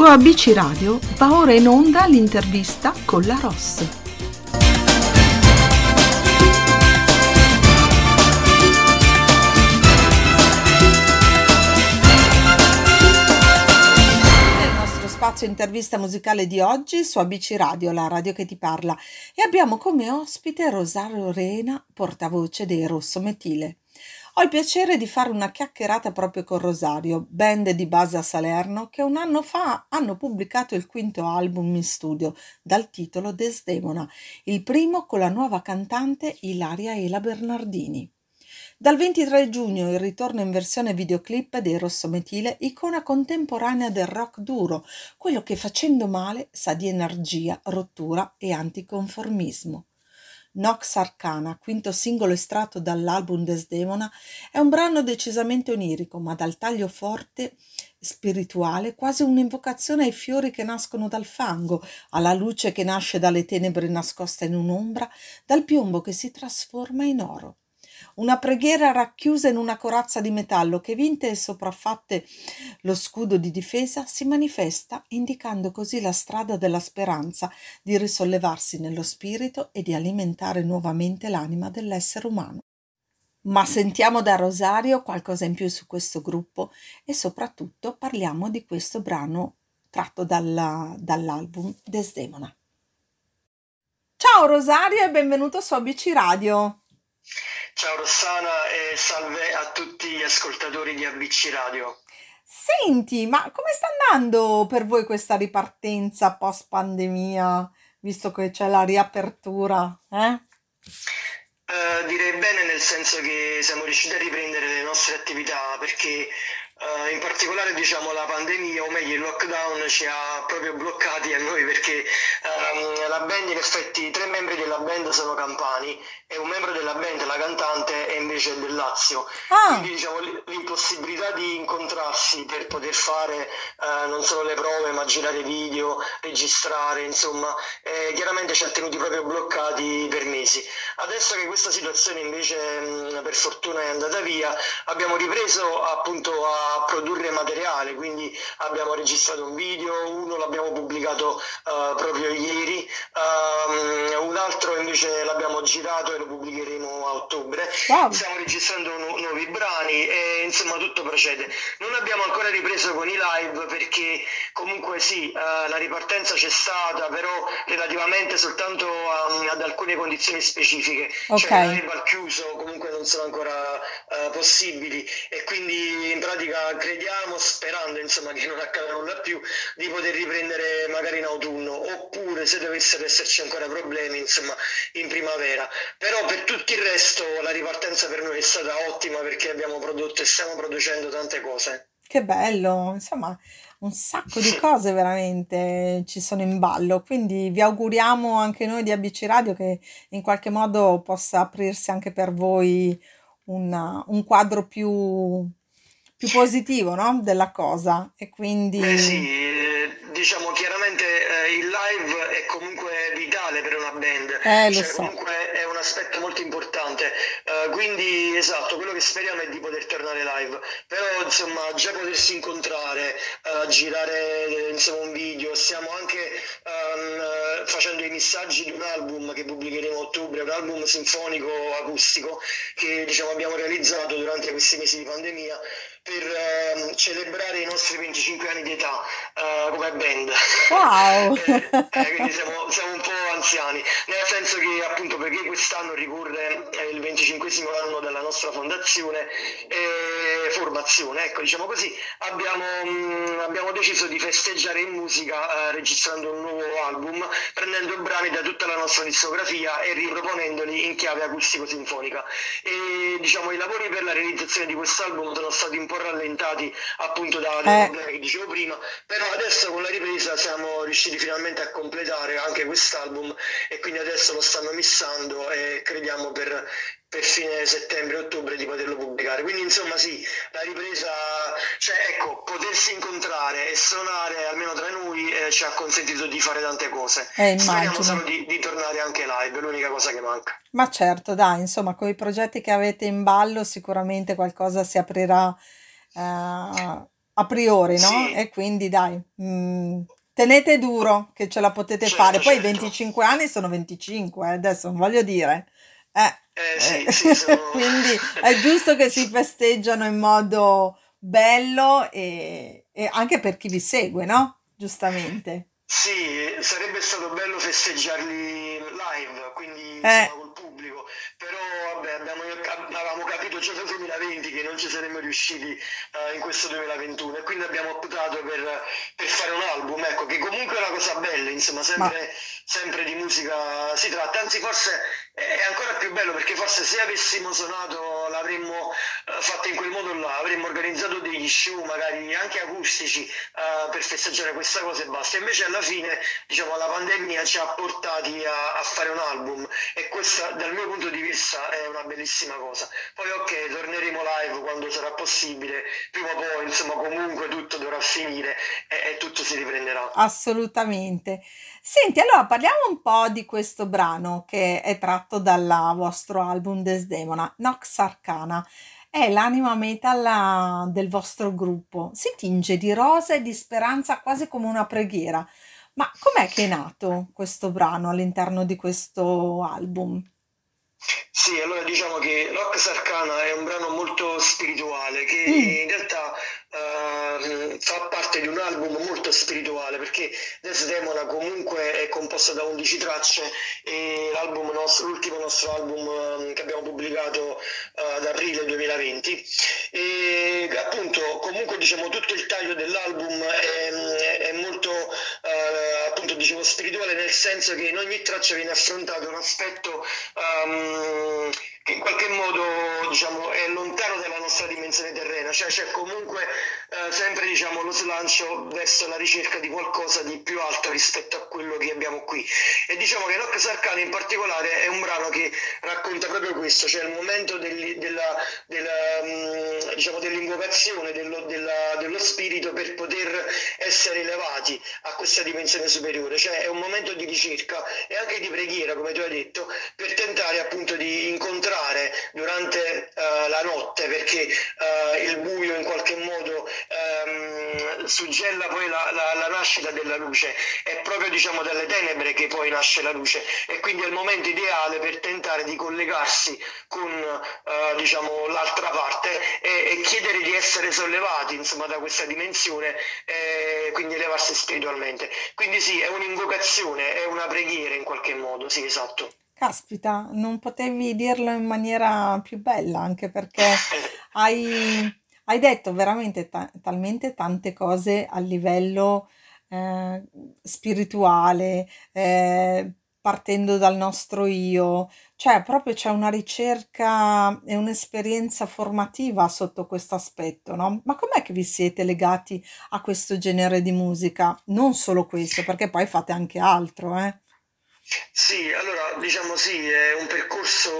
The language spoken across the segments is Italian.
Su ABC Radio va ora in onda l'intervista con la Ross. Nel nostro spazio intervista musicale di oggi su ABC Radio, la radio che ti parla, e abbiamo come ospite Rosario Rena, portavoce dei Rosso Metile. Ho il piacere di fare una chiacchierata proprio con Rosario, band di base a Salerno, che un anno fa hanno pubblicato il quinto album in studio dal titolo Desdemona, il primo con la nuova cantante Ilaria Ela Bernardini. Dal 23 giugno il ritorno in versione videoclip dei Rossometile, icona contemporanea del rock duro, quello che facendo male sa di energia, rottura e anticonformismo. Nox Arcana, quinto singolo estratto dall'album Desdemona, è un brano decisamente onirico, ma dal taglio forte spirituale, quasi un'invocazione ai fiori che nascono dal fango, alla luce che nasce dalle tenebre nascoste in un'ombra, dal piombo che si trasforma in oro una preghiera racchiusa in una corazza di metallo che, vinte e sopraffatte lo scudo di difesa, si manifesta indicando così la strada della speranza di risollevarsi nello spirito e di alimentare nuovamente l'anima dell'essere umano. Ma sentiamo da Rosario qualcosa in più su questo gruppo e soprattutto parliamo di questo brano tratto dalla, dall'album Desdemona. Ciao Rosario e benvenuto su ABC Radio. Ciao Rossana e salve a tutti gli ascoltatori di ABC Radio. Senti, ma come sta andando per voi questa ripartenza post pandemia, visto che c'è la riapertura? Eh? Uh, direi bene nel senso che siamo riusciti a riprendere le nostre attività perché Uh, in particolare diciamo la pandemia o meglio il lockdown ci ha proprio bloccati a noi perché um, la band in effetti tre membri della band sono campani e un membro della band, la cantante, è invece del Lazio. Ah. Quindi diciamo l'impossibilità di incontrarsi per poter fare uh, non solo le prove ma girare video, registrare insomma eh, chiaramente ci ha tenuti proprio bloccati per mesi. Adesso che questa situazione invece mh, per fortuna è andata via abbiamo ripreso appunto a produrre materiale, quindi abbiamo registrato un video, uno l'abbiamo pubblicato uh, proprio ieri, um, un altro invece l'abbiamo girato e lo pubblicheremo a ottobre. Wow. Stiamo registrando nu- nuovi brani e insomma tutto procede. Non abbiamo ancora ripreso con i live perché comunque sì, uh, la ripartenza c'è stata, però relativamente soltanto a, ad alcune condizioni specifiche. Cioè, okay. Cioè live al chiuso comunque non sono ancora uh, possibili e quindi in pratica crediamo, sperando insomma che non accada nulla più, di poter riprendere magari in autunno, oppure se dovessero esserci ancora problemi, insomma, in primavera. Però per tutto il resto la ripartenza per noi è stata ottima perché abbiamo prodotto e stiamo producendo tante cose. Che bello, insomma, un sacco di cose veramente ci sono in ballo, quindi vi auguriamo anche noi di ABC Radio che in qualche modo possa aprirsi anche per voi una, un quadro più più positivo no? della cosa e quindi... Eh sì, eh, diciamo chiaramente eh, il live è comunque vitale per una band, eh, cioè, so. comunque un aspetto molto importante, uh, quindi esatto, quello che speriamo è di poter tornare live, però insomma già potersi incontrare, uh, girare insomma, un video, stiamo anche um, facendo i messaggi di un album che pubblicheremo a ottobre, un album sinfonico acustico che diciamo, abbiamo realizzato durante questi mesi di pandemia per uh, celebrare i nostri 25 anni di età uh, come band. Wow! eh, eh, quindi siamo, siamo, un po' anziani, nel senso che appunto perché quest'anno ricorre il 25 anno della nostra fondazione e formazione, ecco diciamo così, abbiamo, mm, abbiamo deciso di festeggiare in musica uh, registrando un nuovo album, prendendo brani da tutta la nostra discografia e riproponendoli in chiave acustico-sinfonica. E diciamo i lavori per la realizzazione di quest'album sono stati un po' rallentati appunto da dei eh. problemi che dicevo prima, però adesso con la ripresa siamo riusciti finalmente a completare anche quest'album e quindi adesso lo stanno missando e crediamo per, per fine settembre-ottobre di poterlo pubblicare. Quindi insomma sì, la ripresa, cioè ecco, potersi incontrare e suonare almeno tra noi eh, ci ha consentito di fare tante cose. Eh, Speriamo solo di, di, tornare anche live, è l'unica cosa che manca. Ma certo, dai, insomma, con i progetti che avete in ballo sicuramente qualcosa si aprirà uh, a priori, no? Sì, E quindi dai, mm, tenete duro che ce la potete fare. certo, Poi i certo. 25 anni sono 25, eh, adesso non voglio dire. Eh, Eh eh, sì, sì, sono... quindi è giusto che si festeggiano in modo bello e, e anche per chi vi segue, no? Giustamente. Sì, sarebbe stato bello festeggiarli live, quindi Eh, insomma nel 2020 che non ci saremmo riusciti eh, in questo 2021 e quindi abbiamo optato per, per fare un album, ecco, che comunque è una cosa bella, insomma, ma sempre, sempre di musica si tratta, anzi forse è ancora più bello perché forse se avessimo suonato l'avremmo eh, fatto in quel modo là, avremmo organizzato degli show magari anche acustici eh, per festeggiare questa cosa e basta. Invece alla fine, diciamo, la pandemia ci ha portati a, a fare un album e questa dal mio punto di vista è una bellissima cosa. Poi ok, torneremo live quando sarà possibile, prima o poi, insomma, comunque tutto dovrà finire e, e tutto si riprenderà. assolutamente. Senti, allora parliamo un po' di questo brano che è tratto dal vostro album Desdemona, Nox Arcana. È l'anima metal del vostro gruppo. Si tinge di rosa e di speranza quasi come una preghiera. Ma com'è che è nato questo brano all'interno di questo album? Sì, allora diciamo che Nox Arcana è un brano molto spirituale che Mm, in realtà ehm, fa parte di un album molto spirituale perché Desdemona comunque è composto da 11 tracce e nostro, l'ultimo nostro album ehm, che abbiamo pubblicato eh, ad aprile 2020 e appunto comunque diciamo tutto il taglio dell'album è, è molto eh, appunto dicevo spirituale nel senso che in ogni traccia viene affrontato un aspetto ehm, che in qualche modo diciamo, è lontano dalla nostra dimensione terrena, cioè c'è comunque eh, sempre diciamo, lo slancio verso la ricerca di qualcosa di più alto rispetto a quello che abbiamo qui. E diciamo che Nox Arcana in particolare è un brano che racconta proprio questo, cioè il momento degli- della, della, mh, diciamo, dell'invocazione dello, della- dello spirito per poter essere elevati a questa dimensione superiore, cioè è un momento di ricerca e anche di preghiera, come tu hai detto, per tentare appunto di incontrare durante eh, la notte, perché eh, il buio in qualche modo ehm, suggella poi la, la- la nascita della luce, è proprio diciamo dalle tenebre che poi nasce la luce e quindi è il momento ideale per tentare di collegarsi con eh, diciamo l'altra parte e, e chiedere di essere sollevati insomma da questa dimensione e quindi elevarsi spiritualmente. Quindi sì, è un'invocazione, è una preghiera in qualche modo, sì, esatto. Caspita, non potevi dirlo in maniera più bella, anche perché hai, hai detto veramente ta- talmente tante cose a livello eh, spirituale, eh, partendo dal nostro io, cioè proprio c'è una ricerca e un'esperienza formativa sotto questo aspetto, no? Ma com'è che vi siete legati a questo genere di musica? Non solo questo, perché poi fate anche altro, eh? Sì, allora diciamo sì, è un percorso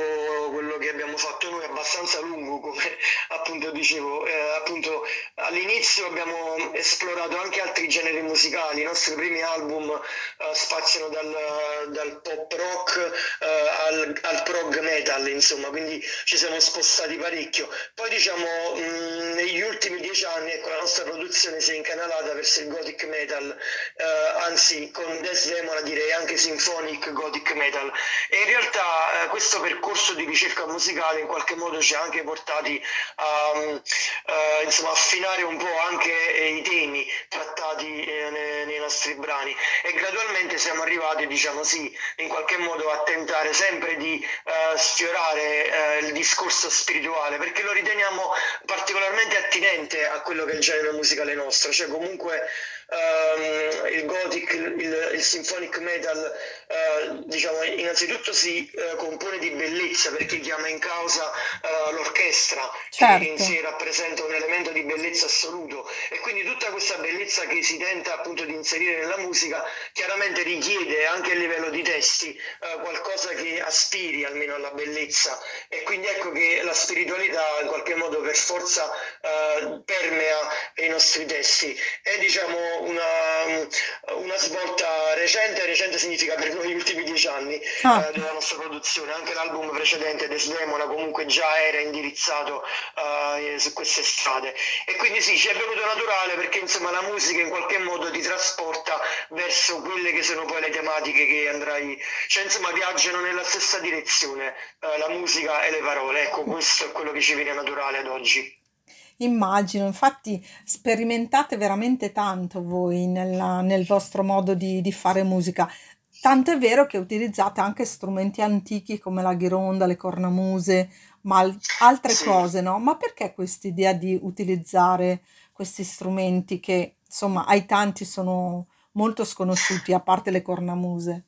quello che abbiamo fatto noi abbastanza lungo, come appunto dicevo, eh, appunto all'inizio abbiamo esplorato anche altri generi musicali, i nostri primi album eh, spaziano dal, dal pop rock eh, al, al prog metal, insomma, quindi ci siamo spostati parecchio. Poi diciamo mh, negli ultimi dieci anni ecco, la nostra produzione si è incanalata verso il gothic metal, eh, anzi con Death Demon direi anche symphonic gothic metal e in realtà eh, questo percorso di ricerca musicale in qualche modo ci ha anche portati a mm, eh, insomma, affinare un po' anche i temi trattati nei, nei nostri brani e gradualmente siamo arrivati diciamo sì in qualche modo a tentare sempre di eh, sfiorare eh, il discorso spirituale perché lo riteniamo particolarmente attinente a quello che è il genere musicale nostro. Cioè comunque ehm, il gothic, il, il symphonic metal, eh, diciamo, innanzitutto si eh, compone di bellezza perché chiama in causa eh, l'orchestra che in Certo. sé rappresenta un elemento di bellezza assoluto. E quindi tutta questa bellezza che si tenta appunto di inserire nella musica chiaramente richiede anche a livello di testi qualcosa che aspiri almeno alla bellezza. E quindi ecco che la spiritualità in qualche modo per forza permea i nostri testi. E diciamo una, una svolta recente, recente significa per noi gli ultimi dieci anni Ah, eh, della nostra produzione, anche l'album precedente, Desdemona, comunque già era indirizzato eh, su queste strade. E quindi sì, ci è venuto naturale perché insomma la musica in qualche modo ti trasporta verso quelle che sono poi le tematiche che andrai, cioè insomma viaggiano nella stessa direzione, eh, la musica e le parole. Ecco, questo è quello che ci viene naturale ad oggi. Immagino, infatti sperimentate veramente tanto voi nella- nel vostro modo di, di fare musica. Tanto è vero che utilizzate anche strumenti antichi come la ghironda, le cornamuse, ma al- altre Sì. cose, no? Ma perché quest'idea di utilizzare questi strumenti che, insomma, ai tanti sono molto sconosciuti, a parte le cornamuse?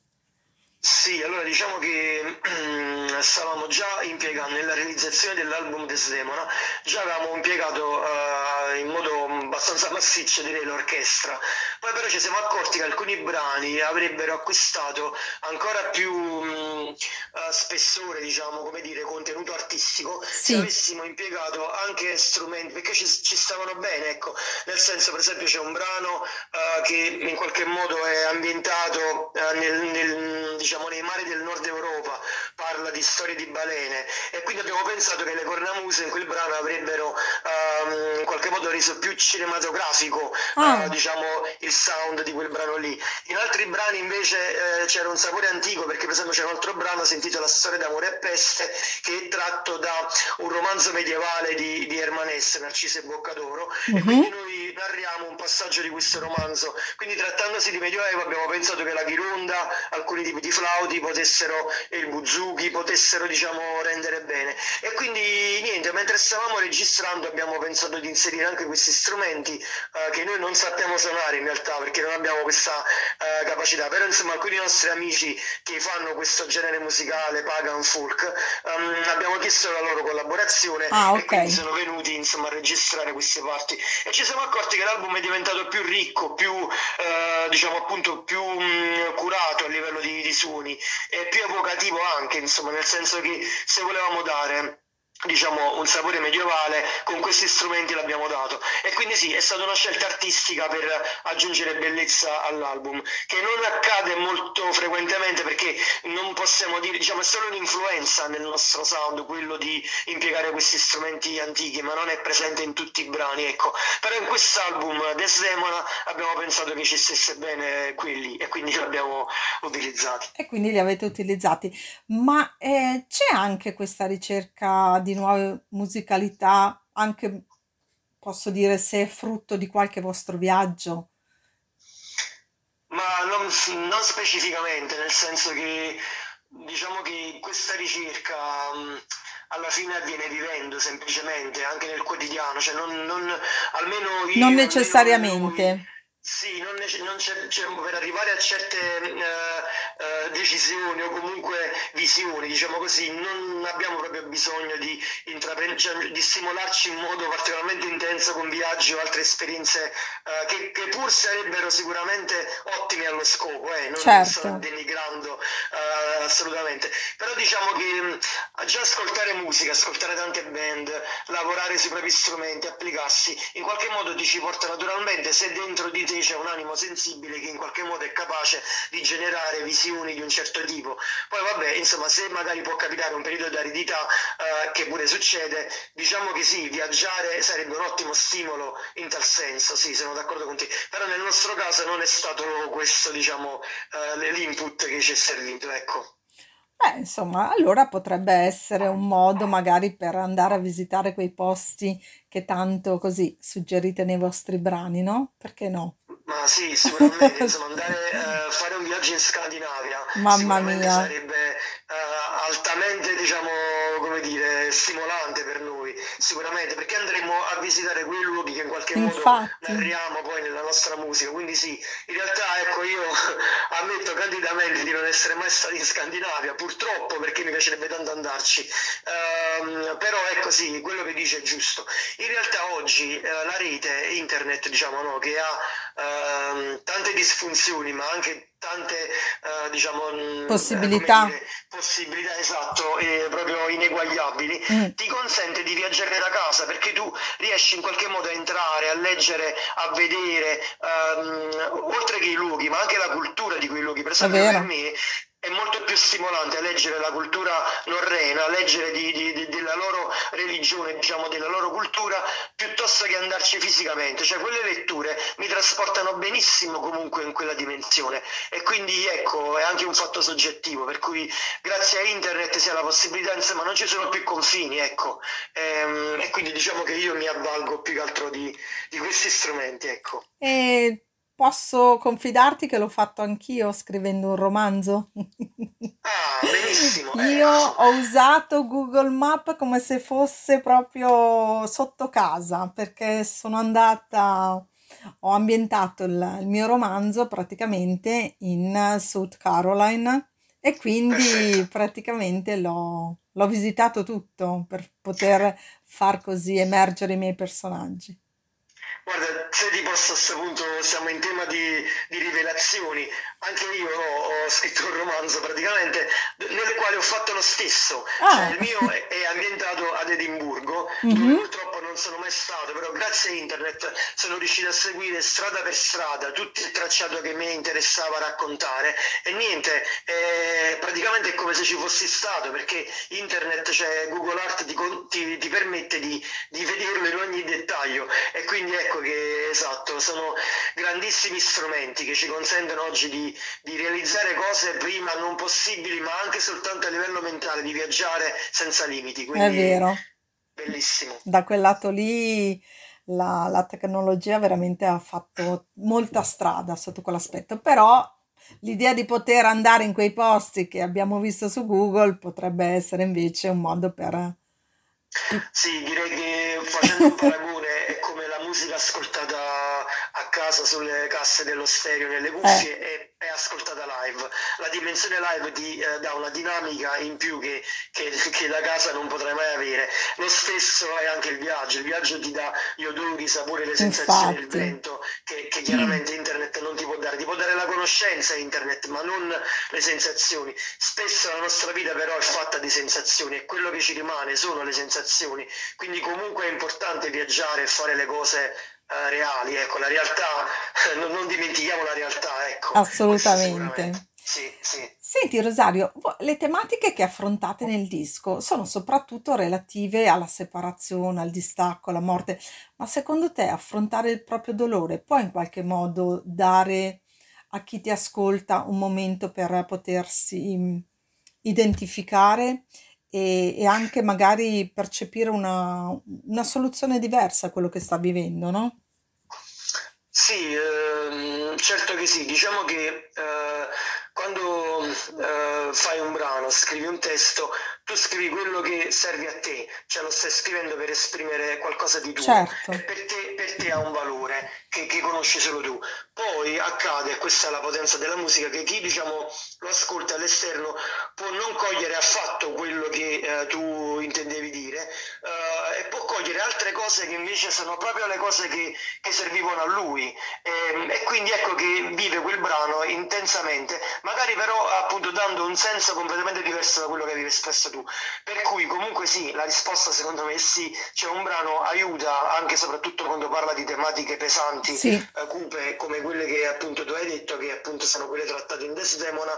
Sì, allora diciamo che stavamo già impiegando nella realizzazione dell'album Desdemona, già avevamo impiegato eh, in modo abbastanza massiccio direi l'orchestra, poi però ci siamo accorti che alcuni brani avrebbero acquistato ancora più mh, eh, spessore, diciamo, come dire, contenuto artistico se Sì, avessimo impiegato anche strumenti, perché ci, ci stavano bene, ecco, nel senso per esempio c'è un brano eh, che in qualche modo è ambientato eh, nel, nel, diciamo, nei mari del nord Europa, parla di storie di balene. E quindi abbiamo pensato che le cornamuse in quel brano avrebbero ehm, in qualche modo reso più cinematografico eh, ah, diciamo, il sound di quel brano lì. In altri brani invece eh, c'era un sapore antico perché per esempio c'è un altro brano si intitola Storia d'amore e peste che è tratto da un romanzo medievale di, di Herman Hesse, Narciso e Boccadoro. E quindi mhm, noi narriamo un passaggio di questo romanzo. Quindi trattandosi di Medioevo abbiamo pensato che la ghironda, alcuni tipi di flauti potessero, e il buzuki potessero diciamo rendere bene. E quindi niente, mentre stavamo registrando abbiamo pensato di inserire anche questi strumenti eh, che noi non sappiamo suonare in realtà perché non abbiamo questa eh, capacità, però insomma alcuni nostri amici che fanno questo genere musicale, pagan folk, ehm, abbiamo chiesto la loro collaborazione ah, e ok. quindi sono venuti insomma a registrare queste parti e ci siamo accorti che l'album è diventato più ricco, più eh, diciamo appunto più mh, curato a livello di, di suoni e più evocativo anche, insomma, nel senso che se volevamo dare diciamo un sapore medievale con questi strumenti l'abbiamo dato. E quindi sì è stata una scelta artistica per aggiungere bellezza all'album che non accade molto frequentemente perché non possiamo dire diciamo è solo un'influenza nel nostro sound quello di impiegare questi strumenti antichi ma non è presente in tutti i brani ecco. Però in quest'album Desdemona abbiamo pensato che ci stesse bene quelli e quindi l'abbiamo utilizzati. E quindi li avete utilizzati. Ma eh, c'è anche questa ricerca di nuove musicalità, anche posso dire se è frutto di qualche vostro viaggio? Ma non, non specificamente, nel senso che diciamo che questa ricerca mh, alla fine avviene vivendo semplicemente, anche nel quotidiano, cioè non, non- almeno Non io, almeno necessariamente. noi, sì, non, non c'è, c'è- per arrivare a certe eh, eh, decisioni o comunque visioni, diciamo così, non abbiamo proprio bisogno di, intraprendere, cioè, di stimolarci in modo particolarmente intenso con viaggi o altre esperienze eh, che, che pur sarebbero sicuramente ottimi allo scopo, eh, non Certo. sto denigrando eh, assolutamente, però diciamo che mh, già ascoltare musica, ascoltare tante band, lavorare sui propri strumenti, applicarsi, in qualche modo ti ci porta naturalmente se dentro di te c'è un animo sensibile che in qualche modo è capace di generare visioni di un certo tipo. Poi vabbè, insomma, se magari può capitare un periodo di aridità, eh, che pure succede, diciamo che sì, viaggiare sarebbe un ottimo stimolo in tal senso, sì, sono d'accordo con te, però nel nostro caso non è stato questo, diciamo, eh, l'input che ci è servito, ecco. Beh, insomma, allora potrebbe essere un modo magari per andare a visitare quei posti che tanto così suggerite nei vostri brani, no? Perché no? Ma sì, sicuramente, insomma, andare a fare un viaggio in Scandinavia Mamma mia, sarebbe eh, altamente, diciamo, come dire, stimolante per noi, sicuramente, perché andremo a visitare quei luoghi che in qualche modo infatti. narriamo poi nella nostra musica. Quindi sì, in realtà, ecco, io ammetto candidamente di non essere mai stato in Scandinavia, purtroppo, perché mi piacerebbe tanto andarci. Ehm, però ecco sì, quello che dice è giusto. In realtà oggi eh, la rete, internet, diciamo, no, che ha ehm, tante disfunzioni, ma anche tante eh, diciamo, eh, Possibilità. dire, possibilità esatto, e proprio ineguagliabili, Mm, ti consente di viaggiare da casa perché tu riesci in qualche modo a entrare, a leggere, a vedere, ehm, oltre che i luoghi, ma anche la cultura di quei luoghi. Per esempio, per me è molto più stimolante leggere la cultura norrena, leggere di- di- di- della loro religione, diciamo, della loro cultura, piuttosto che andarci fisicamente. Cioè, quelle letture mi trasportano benissimo comunque in quella dimensione. E quindi, ecco, è anche un fatto soggettivo, per cui grazie a internet si ha la possibilità, insomma, non ci sono più confini, ecco. Ehm, E, quindi diciamo che io mi avvalgo più che altro di, questi strumenti, ecco. E posso confidarti che l'ho fatto anch'io scrivendo un romanzo? Ah, benissimo, Io ecco. ho usato Google Maps come se fosse proprio sotto casa, perché sono andata, ho ambientato il, il mio romanzo praticamente in South Carolina e quindi praticamente l'ho l'ho visitato tutto per poter far così emergere i miei personaggi. Guarda, se ti posso a questo punto siamo in tema di, di rivelazioni. Anche io ho, ho scritto un romanzo praticamente nel quale ho fatto lo stesso. Cioè, Ah, il mio è, è ambientato ad Edimburgo, dove mhm, purtroppo non sono mai stato, però grazie a internet sono riuscito a seguire strada per strada tutto il tracciato che mi interessava raccontare. E niente, eh, praticamente è come se ci fossi stato, perché internet, cioè Google Art ti, ti- ti permette di, di vederlo in ogni dettaglio. E quindi ecco che esatto, sono grandissimi strumenti che ci consentono oggi di, di realizzare cose prima non possibili, ma anche soltanto a livello mentale, di viaggiare senza limiti. è Quindi vero. bellissimo. Da quel lato lì la, la tecnologia veramente ha fatto molta strada sotto quell'aspetto, però l'idea di poter andare in quei posti che abbiamo visto su Google potrebbe essere invece un modo per... Sì, direi che facendo un paragone musica ascoltata casa sulle casse dello stereo, nelle eh, cuffie e è ascoltata live. La dimensione live ti eh, dà una dinamica in più che, che, che da casa non potrai mai avere. Lo stesso è anche il viaggio, il viaggio ti dà gli odori, i sapori, le sensazioni, il infatti, vento che, che chiaramente internet non ti può dare. Ti può dare la conoscenza internet, ma non le sensazioni. Spesso la nostra vita però è fatta di sensazioni e quello che ci rimane sono le sensazioni, quindi comunque è importante viaggiare e fare le cose eh, reali, ecco, la realtà, non, non dimentichiamo la realtà, ecco, assolutamente. Sì, sì. Senti Rosario, le tematiche che affrontate nel disco sono soprattutto relative alla separazione, al distacco, alla morte, ma secondo te affrontare il proprio dolore può in qualche modo dare a chi ti ascolta un momento per potersi identificare e, e anche magari percepire una, una soluzione diversa a quello che sta vivendo, no? Sì, ehm, certo che sì, diciamo che eh, quando eh, fai un brano, scrivi un testo, tu scrivi quello che serve a te, cioè lo stai scrivendo per esprimere qualcosa di tuo Certo, e per te, per te ha un valore che, che conosci solo tu. Poi accade, questa è la potenza della musica, che chi diciamo lo ascolta all'esterno può non cogliere affatto quello che eh, tu intendevi dire e cogliere altre cose che invece sono proprio le cose che che servivano a lui. Ehm, e quindi ecco che vive quel brano intensamente, magari però appunto dando un senso completamente diverso da quello che avevi espresso tu. Per cui comunque sì, la risposta secondo me è sì, cioè un brano aiuta anche e soprattutto quando parla di tematiche pesanti, sì, eh, cupe come quelle che appunto tu hai detto, che appunto sono quelle trattate in Desdemona,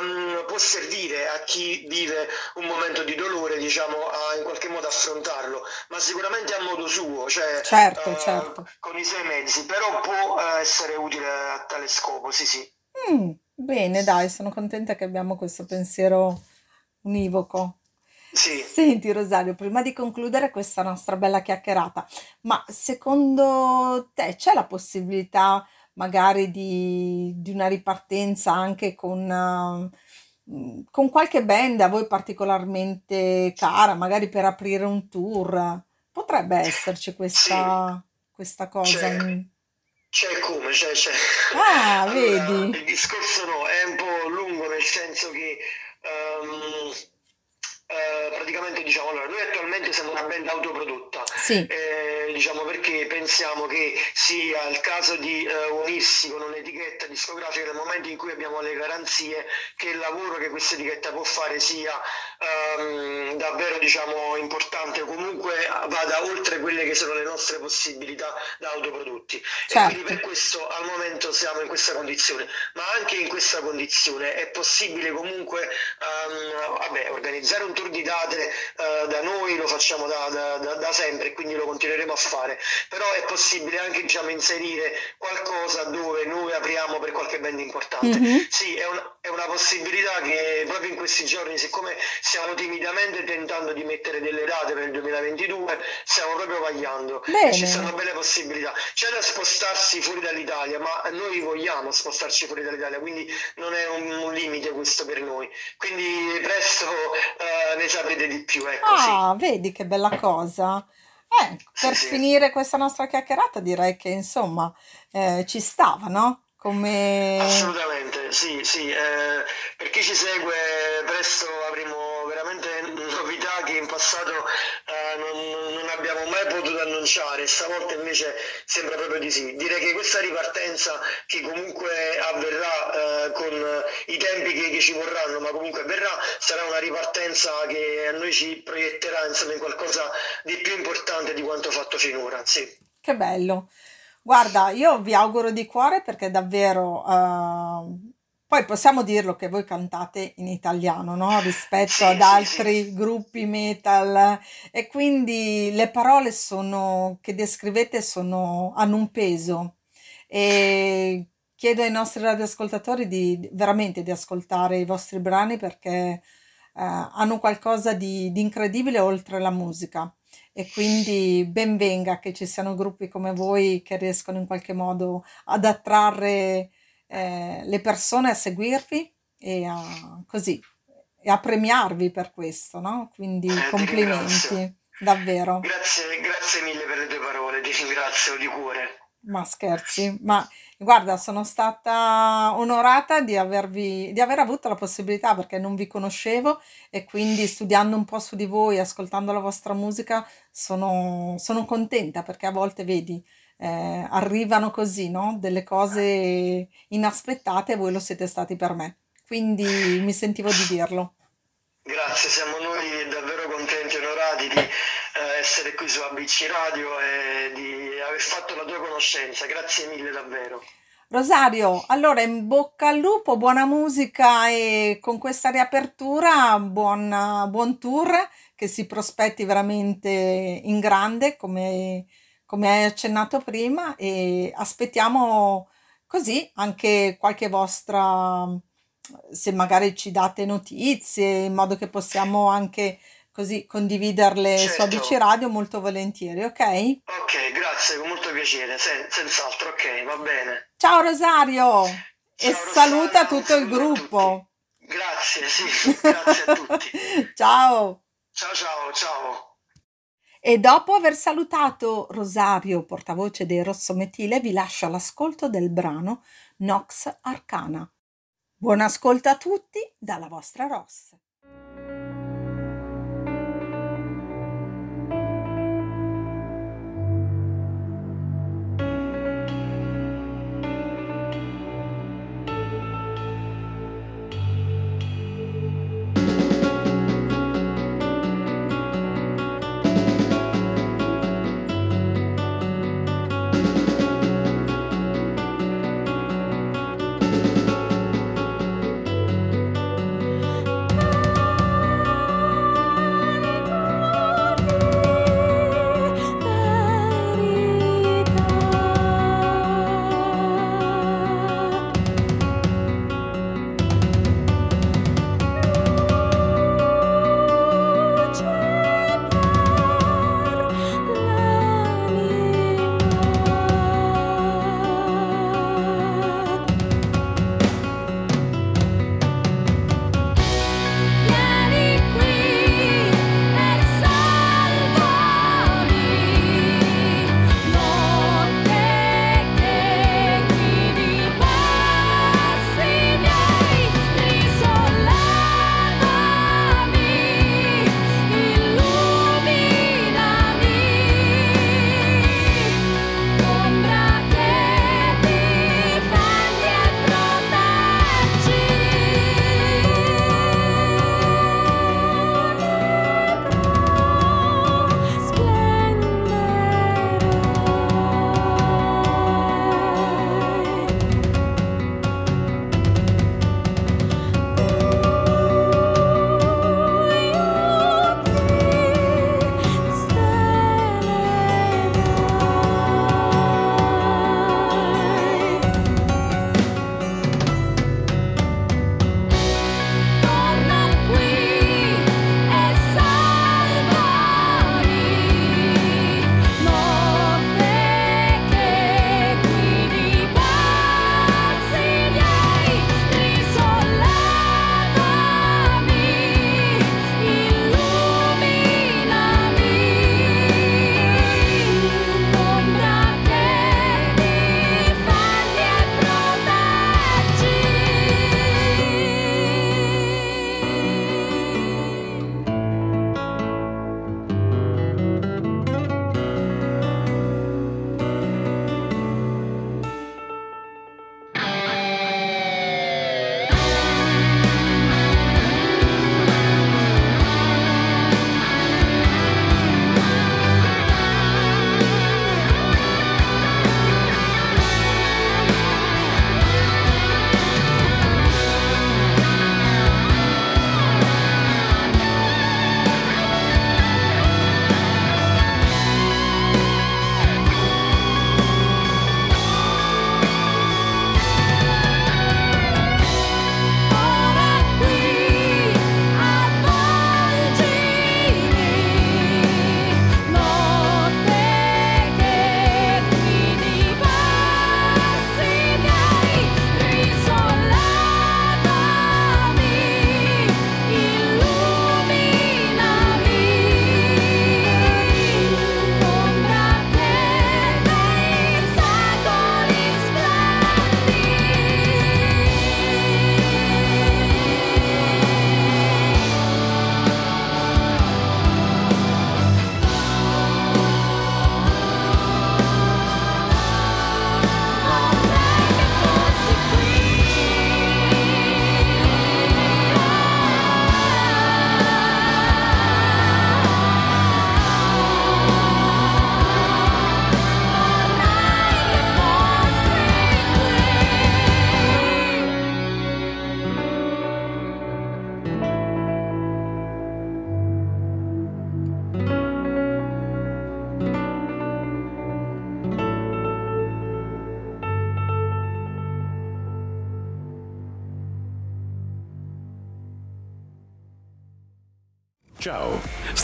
ehm, può servire a chi vive un momento di dolore, diciamo, a in qualche modo affrontarlo. Ma sicuramente a modo suo, cioè certo, eh, certo. con i suoi mezzi, però può eh, essere utile a tale scopo, sì, sì. Mm, bene, dai, sono contenta che abbiamo questo pensiero univoco. Sì, Senti, Rosario, prima di concludere questa nostra bella chiacchierata, ma secondo te c'è la possibilità magari di, di una ripartenza anche con, mm, con qualche band a voi particolarmente cara, magari per aprire un tour? Potrebbe esserci sì, questa, questa cosa c'è, in... c'è come, c'è, c'è. Ah, Allora, vedi? il discorso no, è un po' lungo nel senso che ehm, eh, praticamente diciamo allora noi attualmente siamo una band autoprodotta Sì, eh, diciamo perché pensiamo che sia il caso di eh, unirsi con un'etichetta discografica nel momento in cui abbiamo le garanzie che il lavoro che questa etichetta può fare sia ehm, davvero diciamo importante comunque vada oltre quelle che sono le nostre possibilità da autoprodotti e quindi per certo. questo al momento siamo in questa condizione ma anche in questa condizione è possibile comunque ehm, vabbè, organizzare un tour di date eh, da noi lo facciamo da, da- da- da sempre e quindi lo continueremo a fare, però è possibile anche diciamo, inserire qualcosa dove noi apriamo per qualche band importante. Mhm. Sì, è, un- è una possibilità che proprio in questi giorni, siccome stiamo timidamente tentando di mettere delle date per il 2022, stiamo proprio vagliando ci stanno belle possibilità. C'è da spostarsi fuori dall'Italia, ma noi vogliamo spostarci fuori dall'Italia, quindi non è un, un limite questo per noi. Quindi presto eh, ne saprete di più, ecco, sì, Ah, vedi che bella cosa. Eh, per finire questa nostra chiacchierata direi che insomma eh, ci stava, no? Come... Assolutamente, sì, sì, eh, per chi ci segue presto avremo veramente novità che in passato eh, non, potuto annunciare, stavolta invece sembra proprio di sì. Direi che questa ripartenza che comunque avverrà eh, con i tempi che, che ci vorranno, ma comunque avverrà, sarà una ripartenza che a noi ci proietterà insomma in qualcosa di più importante di quanto fatto finora, sì. Che bello. Guarda, io vi auguro di cuore perché davvero, ehm, poi possiamo dirlo che voi cantate in italiano, no? Rispetto ad Sì, sì, sì. altri gruppi metal e quindi le parole sono, che descrivete sono, hanno un peso e chiedo ai nostri radioascoltatori di veramente di ascoltare i vostri brani perché eh, hanno qualcosa di, di incredibile oltre la musica. E quindi ben venga che ci siano gruppi come voi che riescono in qualche modo ad attrarre eh, le persone a seguirvi e a, così, e a premiarvi per questo, no? Quindi Eh, complimenti, davvero. Grazie, grazie mille per le tue parole, ti ringrazio di cuore. Ma scherzi, ma guarda, sono stata onorata di avervi, di aver avuto la possibilità perché non vi conoscevo e quindi studiando un po' su di voi, ascoltando la vostra musica, sono, sono contenta perché a volte, vedi, eh, arrivano così, no? Delle cose inaspettate e voi lo siete stati per me. Quindi mi sentivo di dirlo. Grazie, siamo noi davvero contenti e onorati di eh, essere qui su ABC Radio e di aver fatto la tua conoscenza. Grazie mille davvero. Rosario, allora in bocca al lupo, buona musica e con questa riapertura buon, buon tour che si prospetti veramente in grande come, come hai accennato prima e aspettiamo così anche qualche vostra, se magari ci date notizie in modo che possiamo anche così condividerle su Certo, ABC Radio molto volentieri, ok? ok, grazie, con molto piacere, sen- senz'altro, ok, va bene. Ciao Rosario e Ciao saluta Rossana, un tutto il gruppo. Grazie, sì, grazie a tutti. Ciao. Ciao ciao, ciao. E dopo aver salutato Rosario, portavoce dei Rossometile, vi lascio all'ascolto del brano Nox Arcana. Buon ascolto a tutti dalla vostra Ross.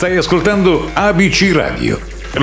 Stai ascoltando ABC Radio